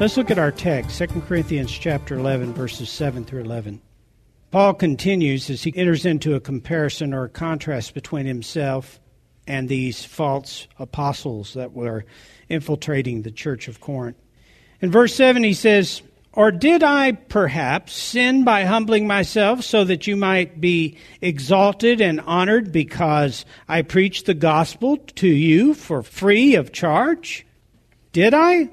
Let's look at our text, 2 Corinthians chapter 11 verses 7 through 11. Paul continues as he enters into a comparison or a contrast between himself and these false apostles that were infiltrating the church of Corinth. In verse 7 he says, or did I perhaps sin by humbling myself so that you might be exalted and honored because I preached the gospel to you for free of charge? Did I?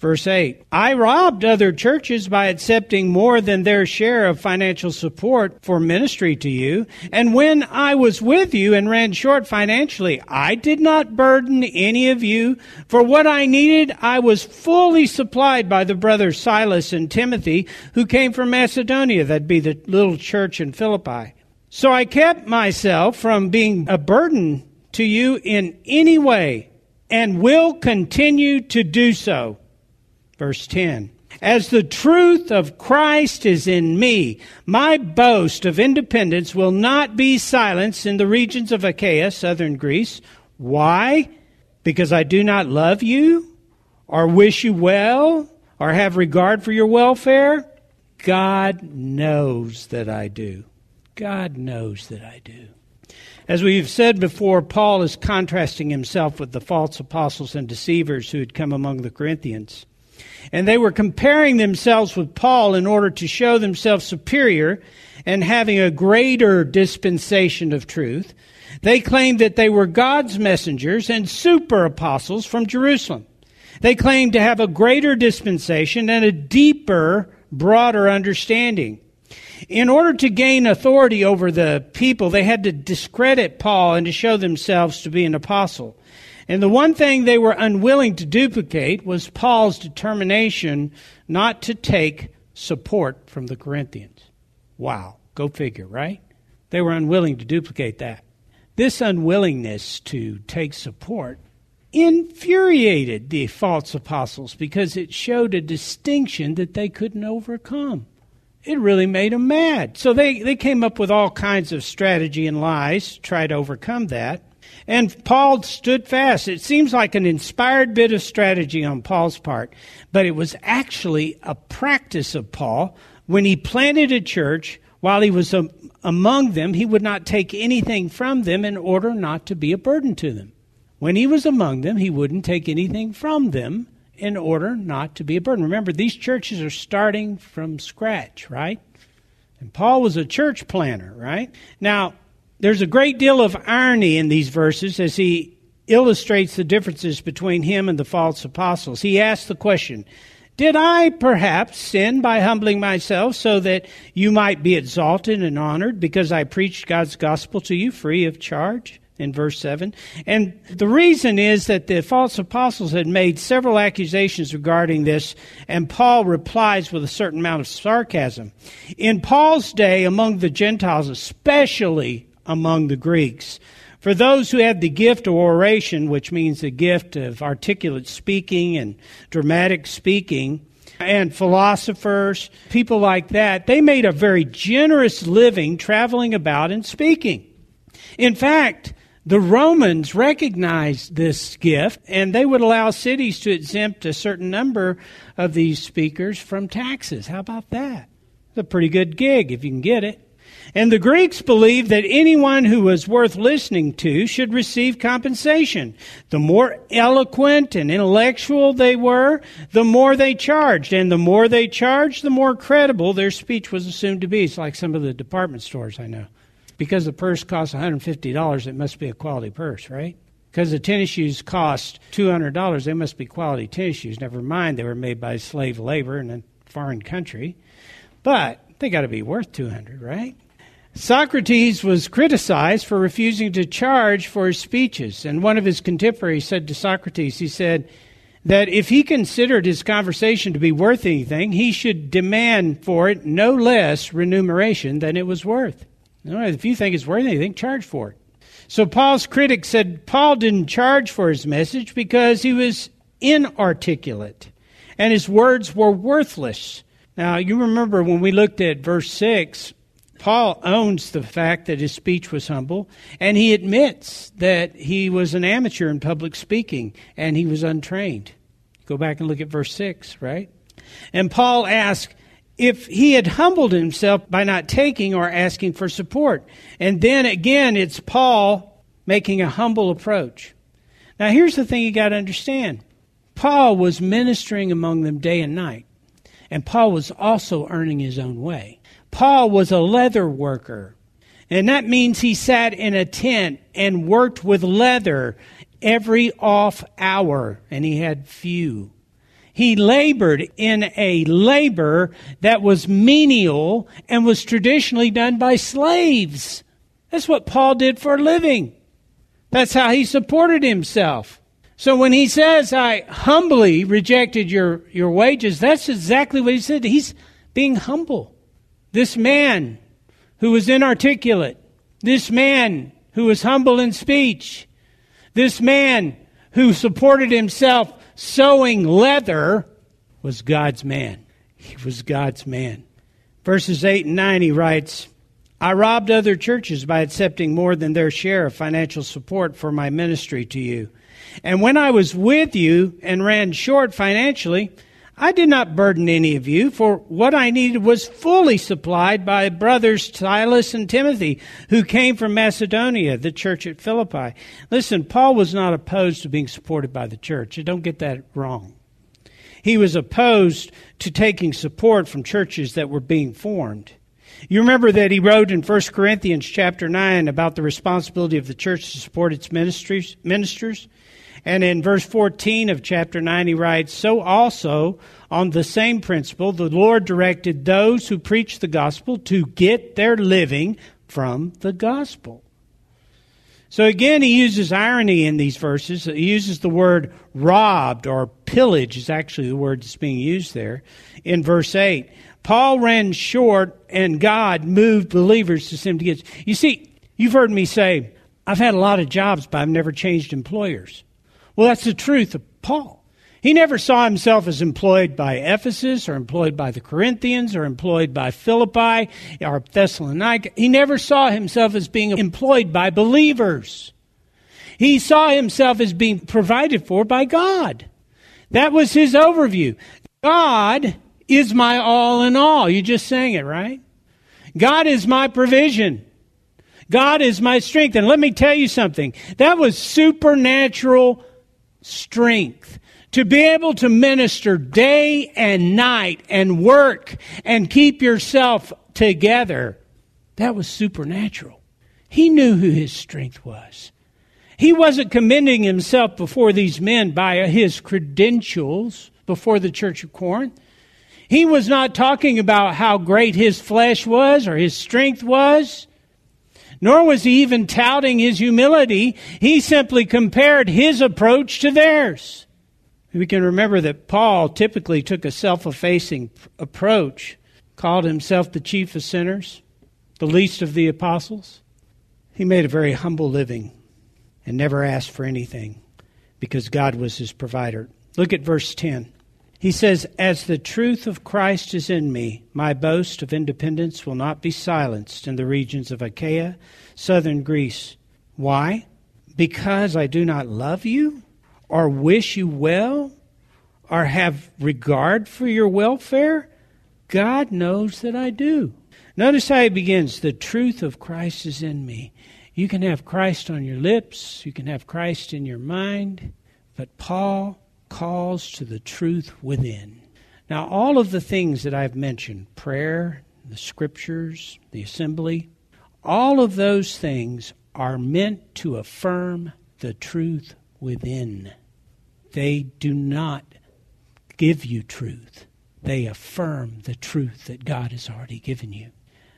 Verse 8 I robbed other churches by accepting more than their share of financial support for ministry to you. And when I was with you and ran short financially, I did not burden any of you. For what I needed, I was fully supplied by the brothers Silas and Timothy, who came from Macedonia. That'd be the little church in Philippi. So I kept myself from being a burden to you in any way and will continue to do so. Verse 10. As the truth of Christ is in me, my boast of independence will not be silenced in the regions of Achaia, southern Greece. Why? Because I do not love you, or wish you well, or have regard for your welfare? God knows that I do. God knows that I do. As we've said before, Paul is contrasting himself with the false apostles and deceivers who had come among the Corinthians. And they were comparing themselves with Paul in order to show themselves superior and having a greater dispensation of truth. They claimed that they were God's messengers and super apostles from Jerusalem. They claimed to have a greater dispensation and a deeper, broader understanding. In order to gain authority over the people, they had to discredit Paul and to show themselves to be an apostle. And the one thing they were unwilling to duplicate was Paul's determination not to take support from the Corinthians. Wow, go figure, right? They were unwilling to duplicate that. This unwillingness to take support infuriated the false apostles because it showed a distinction that they couldn't overcome. It really made them mad. So they, they came up with all kinds of strategy and lies to try to overcome that. And Paul stood fast. It seems like an inspired bit of strategy on Paul's part, but it was actually a practice of Paul. When he planted a church, while he was among them, he would not take anything from them in order not to be a burden to them. When he was among them, he wouldn't take anything from them in order not to be a burden. Remember, these churches are starting from scratch, right? And Paul was a church planter, right? Now, there's a great deal of irony in these verses as he illustrates the differences between him and the false apostles. He asks the question, Did I perhaps sin by humbling myself so that you might be exalted and honored because I preached God's gospel to you free of charge? In verse 7. And the reason is that the false apostles had made several accusations regarding this, and Paul replies with a certain amount of sarcasm. In Paul's day, among the Gentiles, especially among the Greeks. For those who have the gift of oration, which means the gift of articulate speaking and dramatic speaking, and philosophers, people like that, they made a very generous living traveling about and speaking. In fact, the Romans recognized this gift and they would allow cities to exempt a certain number of these speakers from taxes. How about that? It's a pretty good gig if you can get it. And the Greeks believed that anyone who was worth listening to should receive compensation. The more eloquent and intellectual they were, the more they charged. And the more they charged, the more credible their speech was assumed to be. It's like some of the department stores I know. Because the purse costs $150, it must be a quality purse, right? Because the tennis shoes cost $200, they must be quality tennis shoes. Never mind, they were made by slave labor in a foreign country. But they got to be worth 200, right? Socrates was criticized for refusing to charge for his speeches. And one of his contemporaries said to Socrates, he said, that if he considered his conversation to be worth anything, he should demand for it no less remuneration than it was worth. If you think it's worth anything, charge for it. So Paul's critics said Paul didn't charge for his message because he was inarticulate and his words were worthless. Now, you remember when we looked at verse 6, Paul owns the fact that his speech was humble, and he admits that he was an amateur in public speaking and he was untrained. Go back and look at verse 6, right? And Paul asks if he had humbled himself by not taking or asking for support. And then again, it's Paul making a humble approach. Now, here's the thing you got to understand Paul was ministering among them day and night, and Paul was also earning his own way. Paul was a leather worker. And that means he sat in a tent and worked with leather every off hour, and he had few. He labored in a labor that was menial and was traditionally done by slaves. That's what Paul did for a living. That's how he supported himself. So when he says, I humbly rejected your, your wages, that's exactly what he said. He's being humble. This man who was inarticulate, this man who was humble in speech, this man who supported himself sewing leather was God's man. He was God's man. Verses 8 and 9, he writes, I robbed other churches by accepting more than their share of financial support for my ministry to you. And when I was with you and ran short financially, I did not burden any of you, for what I needed was fully supplied by brothers Silas and Timothy, who came from Macedonia, the church at Philippi. Listen, Paul was not opposed to being supported by the church. Don't get that wrong. He was opposed to taking support from churches that were being formed. You remember that he wrote in 1 Corinthians chapter 9 about the responsibility of the church to support its ministries, ministers. And in verse 14 of chapter 9, he writes, So also, on the same principle, the Lord directed those who preach the gospel to get their living from the gospel. So again, he uses irony in these verses. He uses the word robbed or pillage is actually the word that's being used there in verse 8. Paul ran short and God moved believers to send to get. You see, you've heard me say, I've had a lot of jobs, but I've never changed employers. Well, that's the truth of Paul. He never saw himself as employed by Ephesus or employed by the Corinthians or employed by Philippi or Thessalonica. He never saw himself as being employed by believers. He saw himself as being provided for by God. That was his overview. God is my all in all. You just sang it, right? God is my provision. God is my strength. And let me tell you something. That was supernatural strength to be able to minister day and night and work and keep yourself together. That was supernatural. He knew who his strength was. He wasn't commending himself before these men by his credentials before the church of Corinth. He was not talking about how great his flesh was or his strength was nor was he even touting his humility. He simply compared his approach to theirs. We can remember that Paul typically took a self effacing approach, called himself the chief of sinners, the least of the apostles. He made a very humble living and never asked for anything because God was his provider. Look at verse 10. He says, As the truth of Christ is in me, my boast of independence will not be silenced in the regions of Achaia, southern Greece. Why? Because I do not love you, or wish you well, or have regard for your welfare? God knows that I do. Notice how he begins the truth of Christ is in me. You can have Christ on your lips, you can have Christ in your mind, but Paul calls to the truth within. Now, all of the things that I've mentioned prayer, the scriptures, the assembly all of those things are meant to affirm the truth within. They do not give you truth, they affirm the truth that God has already given you.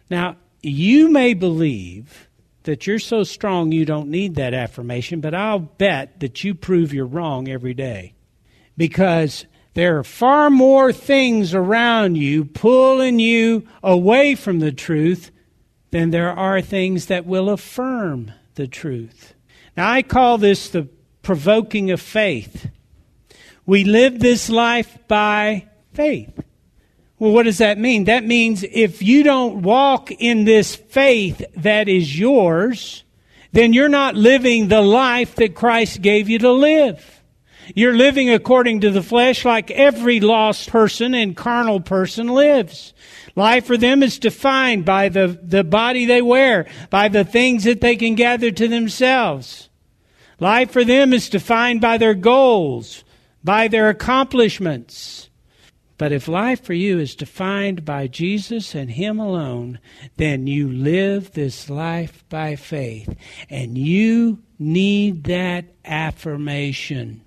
Now, you may believe that you're so strong you don't need that affirmation, but I'll bet that you prove you're wrong every day because there are far more things around you pulling you away from the truth than there are things that will affirm the truth. Now, I call this the provoking of faith. We live this life by faith. Well, what does that mean? That means if you don't walk in this faith that is yours, then you're not living the life that Christ gave you to live. You're living according to the flesh like every lost person and carnal person lives. Life for them is defined by the, the body they wear, by the things that they can gather to themselves. Life for them is defined by their goals, by their accomplishments. But if life for you is defined by Jesus and Him alone, then you live this life by faith. And you need that affirmation.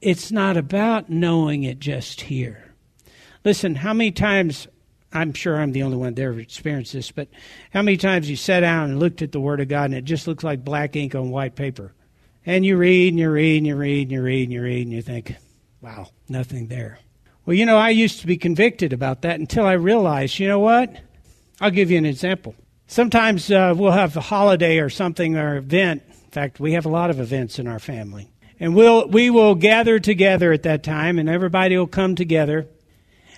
It's not about knowing it just here. Listen, how many times, I'm sure I'm the only one that ever experienced this, but how many times you sat down and looked at the Word of God and it just looks like black ink on white paper? And you read and you read and you read and you read and you read and you think, wow, nothing there. Well, you know, I used to be convicted about that until I realized, you know what? I'll give you an example. Sometimes uh, we'll have a holiday or something or event. In fact, we have a lot of events in our family and we'll, we will gather together at that time, and everybody will come together.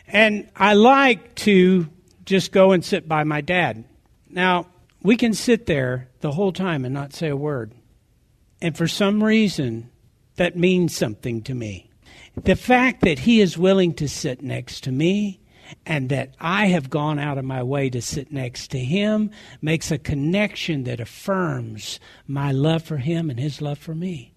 And I like to just go and sit by my dad. Now, we can sit there the whole time and not say a word. And for some reason, that means something to me. The fact that he is willing to sit next to me and that I have gone out of my way to sit next to him makes a connection that affirms my love for him and his love for me.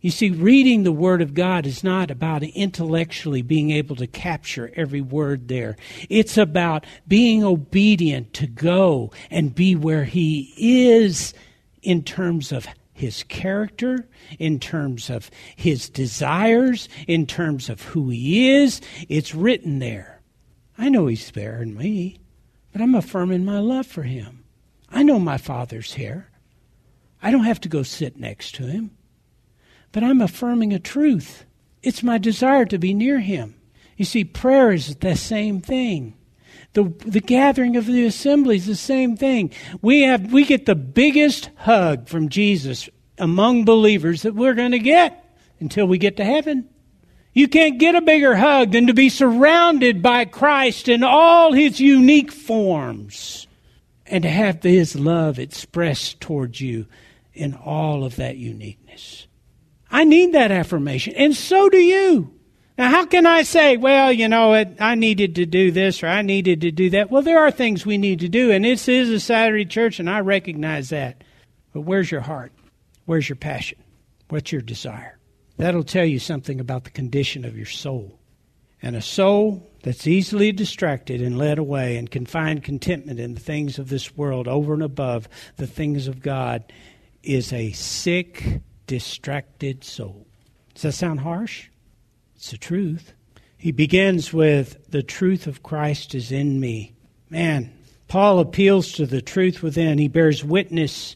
You see, reading the Word of God is not about intellectually being able to capture every word there. It's about being obedient to go and be where He is in terms of His character, in terms of His desires, in terms of who He is. It's written there. I know He's there in me, but I'm affirming my love for Him. I know my Father's here. I don't have to go sit next to Him but I'm affirming a truth. It's my desire to be near Him. You see, prayer is the same thing. The, the gathering of the assembly is the same thing. We, have, we get the biggest hug from Jesus among believers that we're going to get until we get to heaven. You can't get a bigger hug than to be surrounded by Christ in all his unique forms and to have his love expressed towards you in all of that uniqueness. I need that affirmation, and so do you. Now, how can I say, well, you know, it, I needed to do this or I needed to do that? Well, there are things we need to do, and this is a Saturday church, and I recognize that. But where's your heart? Where's your passion? What's your desire? That'll tell you something about the condition of your soul. And a soul that's easily distracted and led away and can find contentment in the things of this world over and above the things of God is a sick, distracted soul. Does that sound harsh? It's the truth. He begins with, The truth of Christ is in me. Man, Paul appeals to the truth within. He bears witness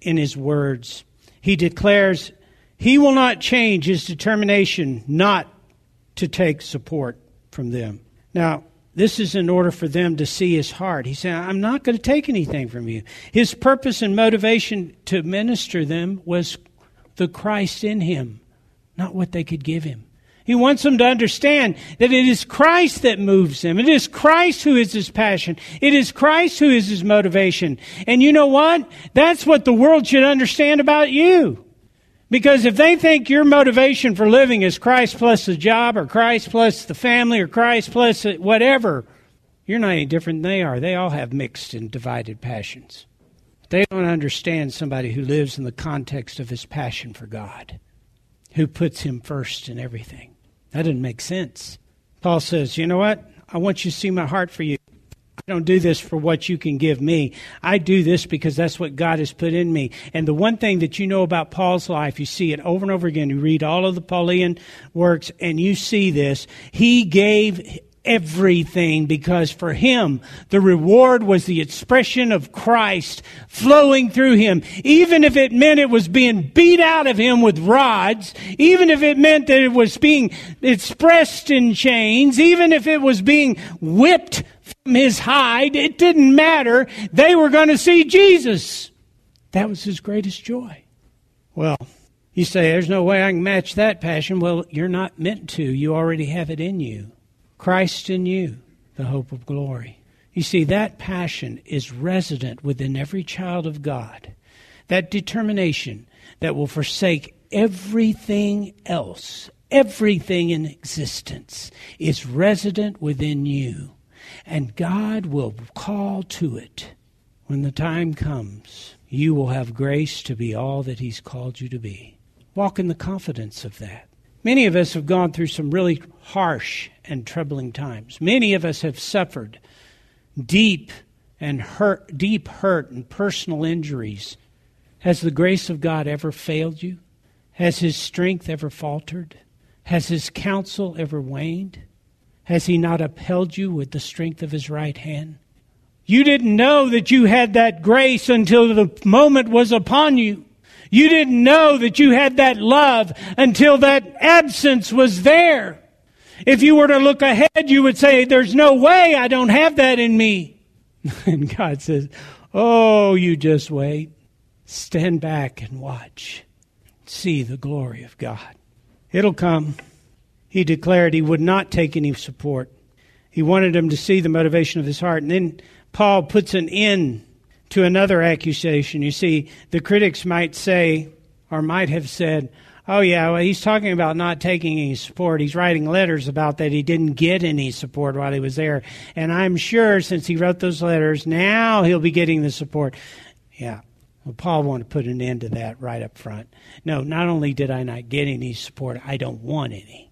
in his words. He declares he will not change his determination not to take support from them. Now, this is in order for them to see his heart. He said, I'm not going to take anything from you. His purpose and motivation to minister them was the Christ in him, not what they could give him. He wants them to understand that it is Christ that moves him. It is Christ who is his passion. It is Christ who is his motivation. And you know what? That's what the world should understand about you. Because if they think your motivation for living is Christ plus the job or Christ plus the family or Christ plus whatever, you're not any different than they are. They all have mixed and divided passions. They don't understand somebody who lives in the context of his passion for God, who puts him first in everything. That doesn't make sense. Paul says, You know what? I want you to see my heart for you. I don't do this for what you can give me. I do this because that's what God has put in me. And the one thing that you know about Paul's life, you see it over and over again. You read all of the Paulian works and you see this. He gave everything because for him, the reward was the expression of Christ flowing through him. Even if it meant it was being beat out of him with rods, even if it meant that it was being expressed in chains, even if it was being whipped from his hide, it didn't matter. They were going to see Jesus. That was his greatest joy. Well, you say, there's no way I can match that passion. Well, you're not meant to. You already have it in you. Christ in you, the hope of glory. You see, that passion is resident within every child of God. That determination that will forsake everything else, everything in existence, is resident within you. And God will call to it when the time comes. You will have grace to be all that He's called you to be. Walk in the confidence of that. Many of us have gone through some really harsh and troubling times. Many of us have suffered deep and hurt, deep hurt and personal injuries. Has the grace of God ever failed you? Has His strength ever faltered? Has His counsel ever waned? Has He not upheld you with the strength of His right hand? You didn't know that you had that grace until the moment was upon you. You didn't know that you had that love until that absence was there. If you were to look ahead, you would say, There's no way I don't have that in me. And God says, Oh, you just wait. Stand back and watch. See the glory of God. It'll come. He declared he would not take any support. He wanted him to see the motivation of his heart. And then Paul puts an end to another accusation. You see, the critics might say, or might have said, oh, yeah, well, he's talking about not taking any support. He's writing letters about that he didn't get any support while he was there. And I'm sure since he wrote those letters, now he'll be getting the support. Yeah. Well, Paul wanted to put an end to that right up front. No, not only did I not get any support, I don't want any.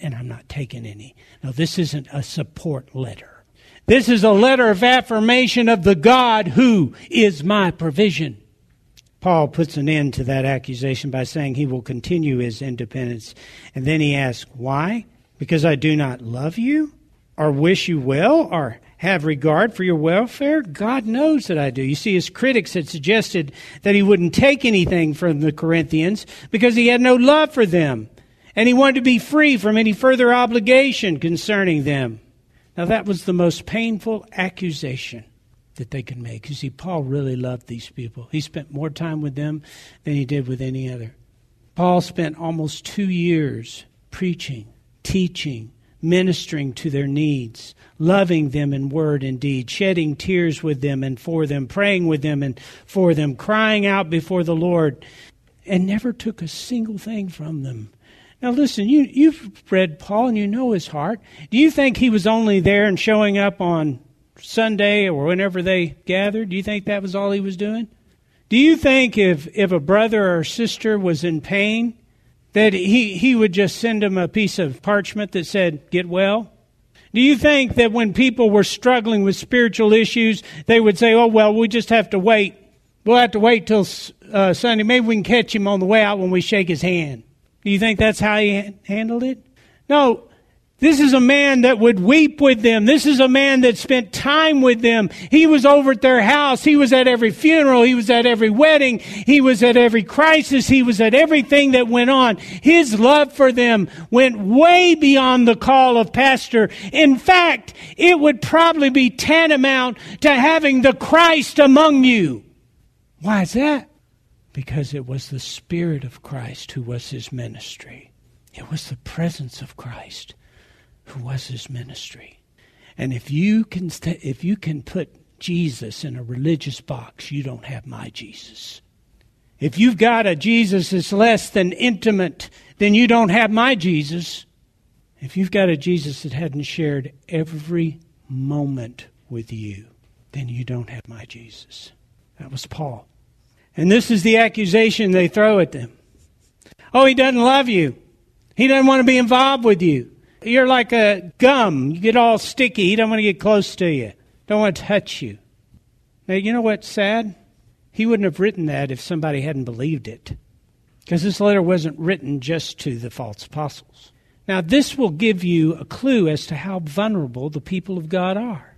And I'm not taking any. No, this isn't a support letter. This is a letter of affirmation of the God who is my provision. Paul puts an end to that accusation by saying he will continue his independence. And then he asks, Why? Because I do not love you, or wish you well, or have regard for your welfare? God knows that I do. You see, his critics had suggested that he wouldn't take anything from the Corinthians because he had no love for them, and he wanted to be free from any further obligation concerning them. Now, that was the most painful accusation that they could make. You see, Paul really loved these people. He spent more time with them than he did with any other. Paul spent almost two years preaching, teaching, ministering to their needs, loving them in word and deed, shedding tears with them and for them, praying with them and for them, crying out before the Lord, and never took a single thing from them now, listen, you, you've read Paul and you know his heart. Do you think he was only there and showing up on Sunday or whenever they gathered? Do you think that was all he was doing? Do you think if, if a brother or sister was in pain, that he, he would just send them a piece of parchment that said, Get well? Do you think that when people were struggling with spiritual issues, they would say, Oh, well, we just have to wait. We'll have to wait till uh, Sunday. Maybe we can catch him on the way out when we shake his hand. Do you think that's how he handled it? No. This is a man that would weep with them. This is a man that spent time with them. He was over at their house. He was at every funeral. He was at every wedding. He was at every crisis. He was at everything that went on. His love for them went way beyond the call of pastor. In fact, it would probably be tantamount to having the Christ among you. Why is that? Because it was the Spirit of Christ who was his ministry. It was the presence of Christ who was his ministry. And if you can, st- if you can put Jesus in a religious box, you don't have my Jesus. If you've got a Jesus that's less than intimate, then you don't have my Jesus. If you've got a Jesus that hadn't shared every moment with you, then you don't have my Jesus. That was Paul. And this is the accusation they throw at them. Oh, he doesn't love you. He doesn't want to be involved with you. You're like a gum. You get all sticky. He don't want to get close to you. Don't want to touch you. Now, you know what's sad? He wouldn't have written that if somebody hadn't believed it. Because this letter wasn't written just to the false apostles. Now, this will give you a clue as to how vulnerable the people of God are.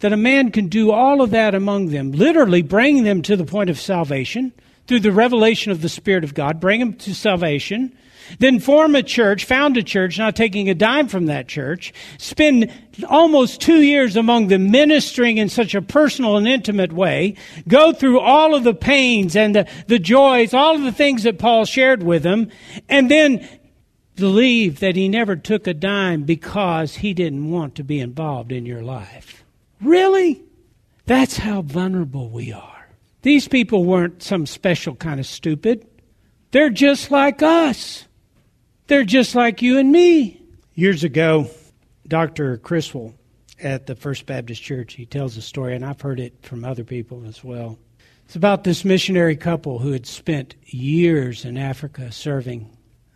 That a man can do all of that among them, literally bring them to the point of salvation through the revelation of the Spirit of God, bring them to salvation, then form a church, found a church, not taking a dime from that church, spend almost two years among them ministering in such a personal and intimate way, go through all of the pains and the, the joys, all of the things that Paul shared with them, and then believe that he never took a dime because he didn't want to be involved in your life. Really? That's how vulnerable we are. These people weren't some special kind of stupid. They're just like us. They're just like you and me. Years ago, Dr. Criswell at the First Baptist Church, he tells a story, and I've heard it from other people as well. It's about this missionary couple who had spent years in Africa serving,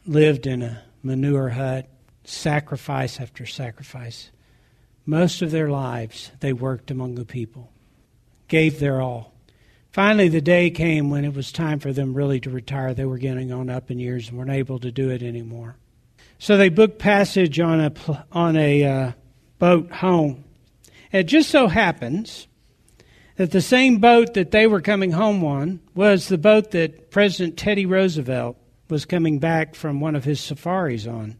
lived in a manure hut, sacrifice after sacrifice. Most of their lives, they worked among the people, gave their all. Finally, the day came when it was time for them really to retire. They were getting on up in years and weren't able to do it anymore. So they booked passage on a on a uh, boat home. It just so happens that the same boat that they were coming home on was the boat that President Teddy Roosevelt was coming back from one of his safaris on.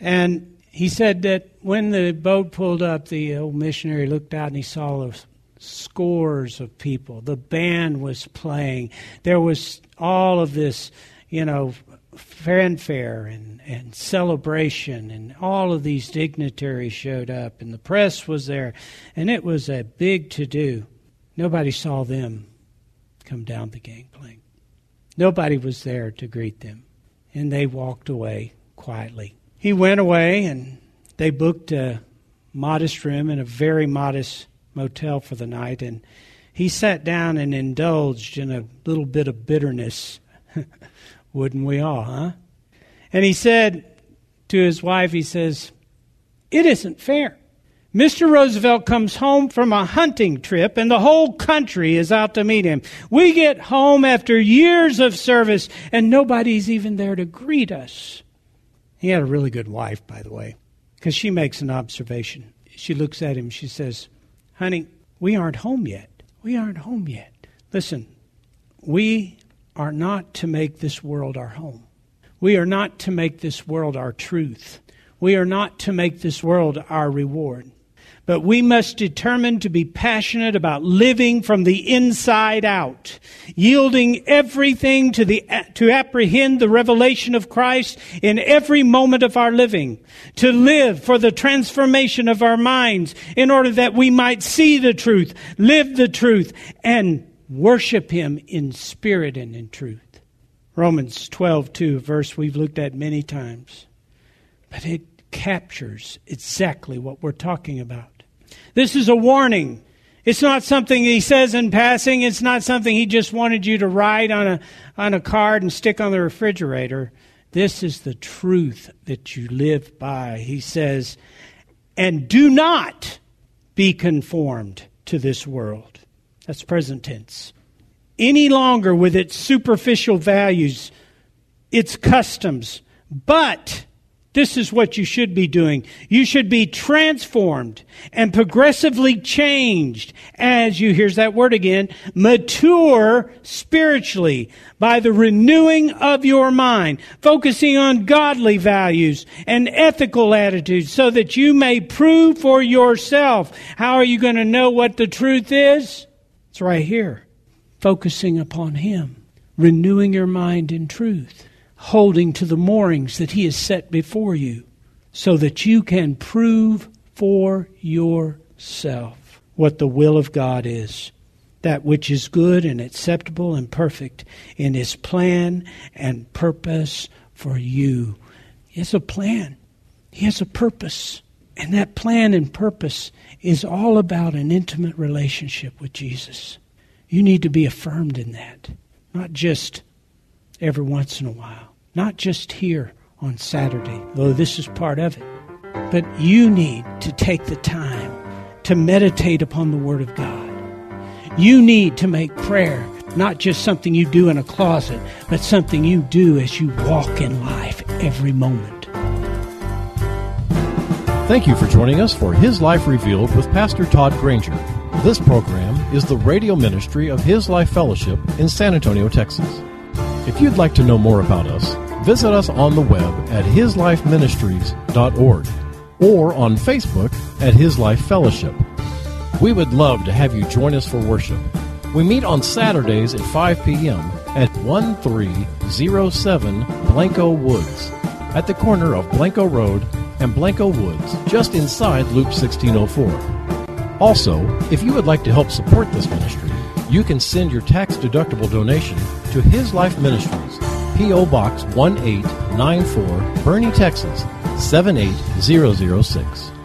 And he said that when the boat pulled up, the old missionary looked out and he saw those scores of people. The band was playing. There was all of this, you know, fanfare and, and celebration, and all of these dignitaries showed up, and the press was there, and it was a big to do. Nobody saw them come down the gangplank. Nobody was there to greet them, and they walked away quietly. He went away, and they booked a modest room in a very modest motel for the night, and he sat down and indulged in a little bit of bitterness. Wouldn't we all, huh? And he said to his wife, he says, It isn't fair. Mr. Roosevelt comes home from a hunting trip and the whole country is out to meet him. We get home after years of service and nobody's even there to greet us. He had a really good wife, by the way, because she makes an observation. She looks at him, she says, Honey, we aren't home yet. We aren't home yet. Listen, we are not to make this world our home. We are not to make this world our truth. We are not to make this world our reward. But we must determine to be passionate about living from the inside out, yielding everything to the, to apprehend the revelation of Christ in every moment of our living, to live for the transformation of our minds in order that we might see the truth, live the truth, and worship Him in spirit and in truth. Romans 12, 2, verse we've looked at many times, but it captures exactly what we're talking about. This is a warning. It's not something he says in passing. It's not something he just wanted you to write on a, on a card and stick on the refrigerator. This is the truth that you live by. He says, and do not be conformed to this world. That's present tense. Any longer with its superficial values, its customs, but this is what you should be doing. You should be transformed and progressively changed as you, here's that word again, mature spiritually by the renewing of your mind, focusing on godly values and ethical attitudes so that you may prove for yourself. How are you going to know what the truth is? It's right here. Focusing upon Him, renewing your mind in truth holding to the moorings that He has set before you, so that you can prove for yourself what the will of God is, that which is good and acceptable and perfect in His plan and purpose for you. He has a plan, He has a purpose. And that plan and purpose is all about an intimate relationship with Jesus. You need to be affirmed in that, not just every once in a while. Not just here on Saturday, though this is part of it, but you need to take the time to meditate upon the Word of God. You need to make prayer not just something you do in a closet, but something you do as you walk in life every moment. Thank you for joining us for His Life Revealed with Pastor Todd Granger. This program is the radio ministry of His Life Fellowship in San Antonio, Texas. If you'd like to know more about us, visit us on the web at hislifeministries.org or on Facebook at His Life Fellowship. We would love to have you join us for worship. We meet on Saturdays at 5 p.m. at 1307 Blanco Woods at the corner of Blanco Road and Blanco Woods, just inside Loop 1604. Also, if you would like to help support this ministry, you can send your tax deductible donation to His Life Ministries, P.O. Box 1894, Boerne, Texas 78006.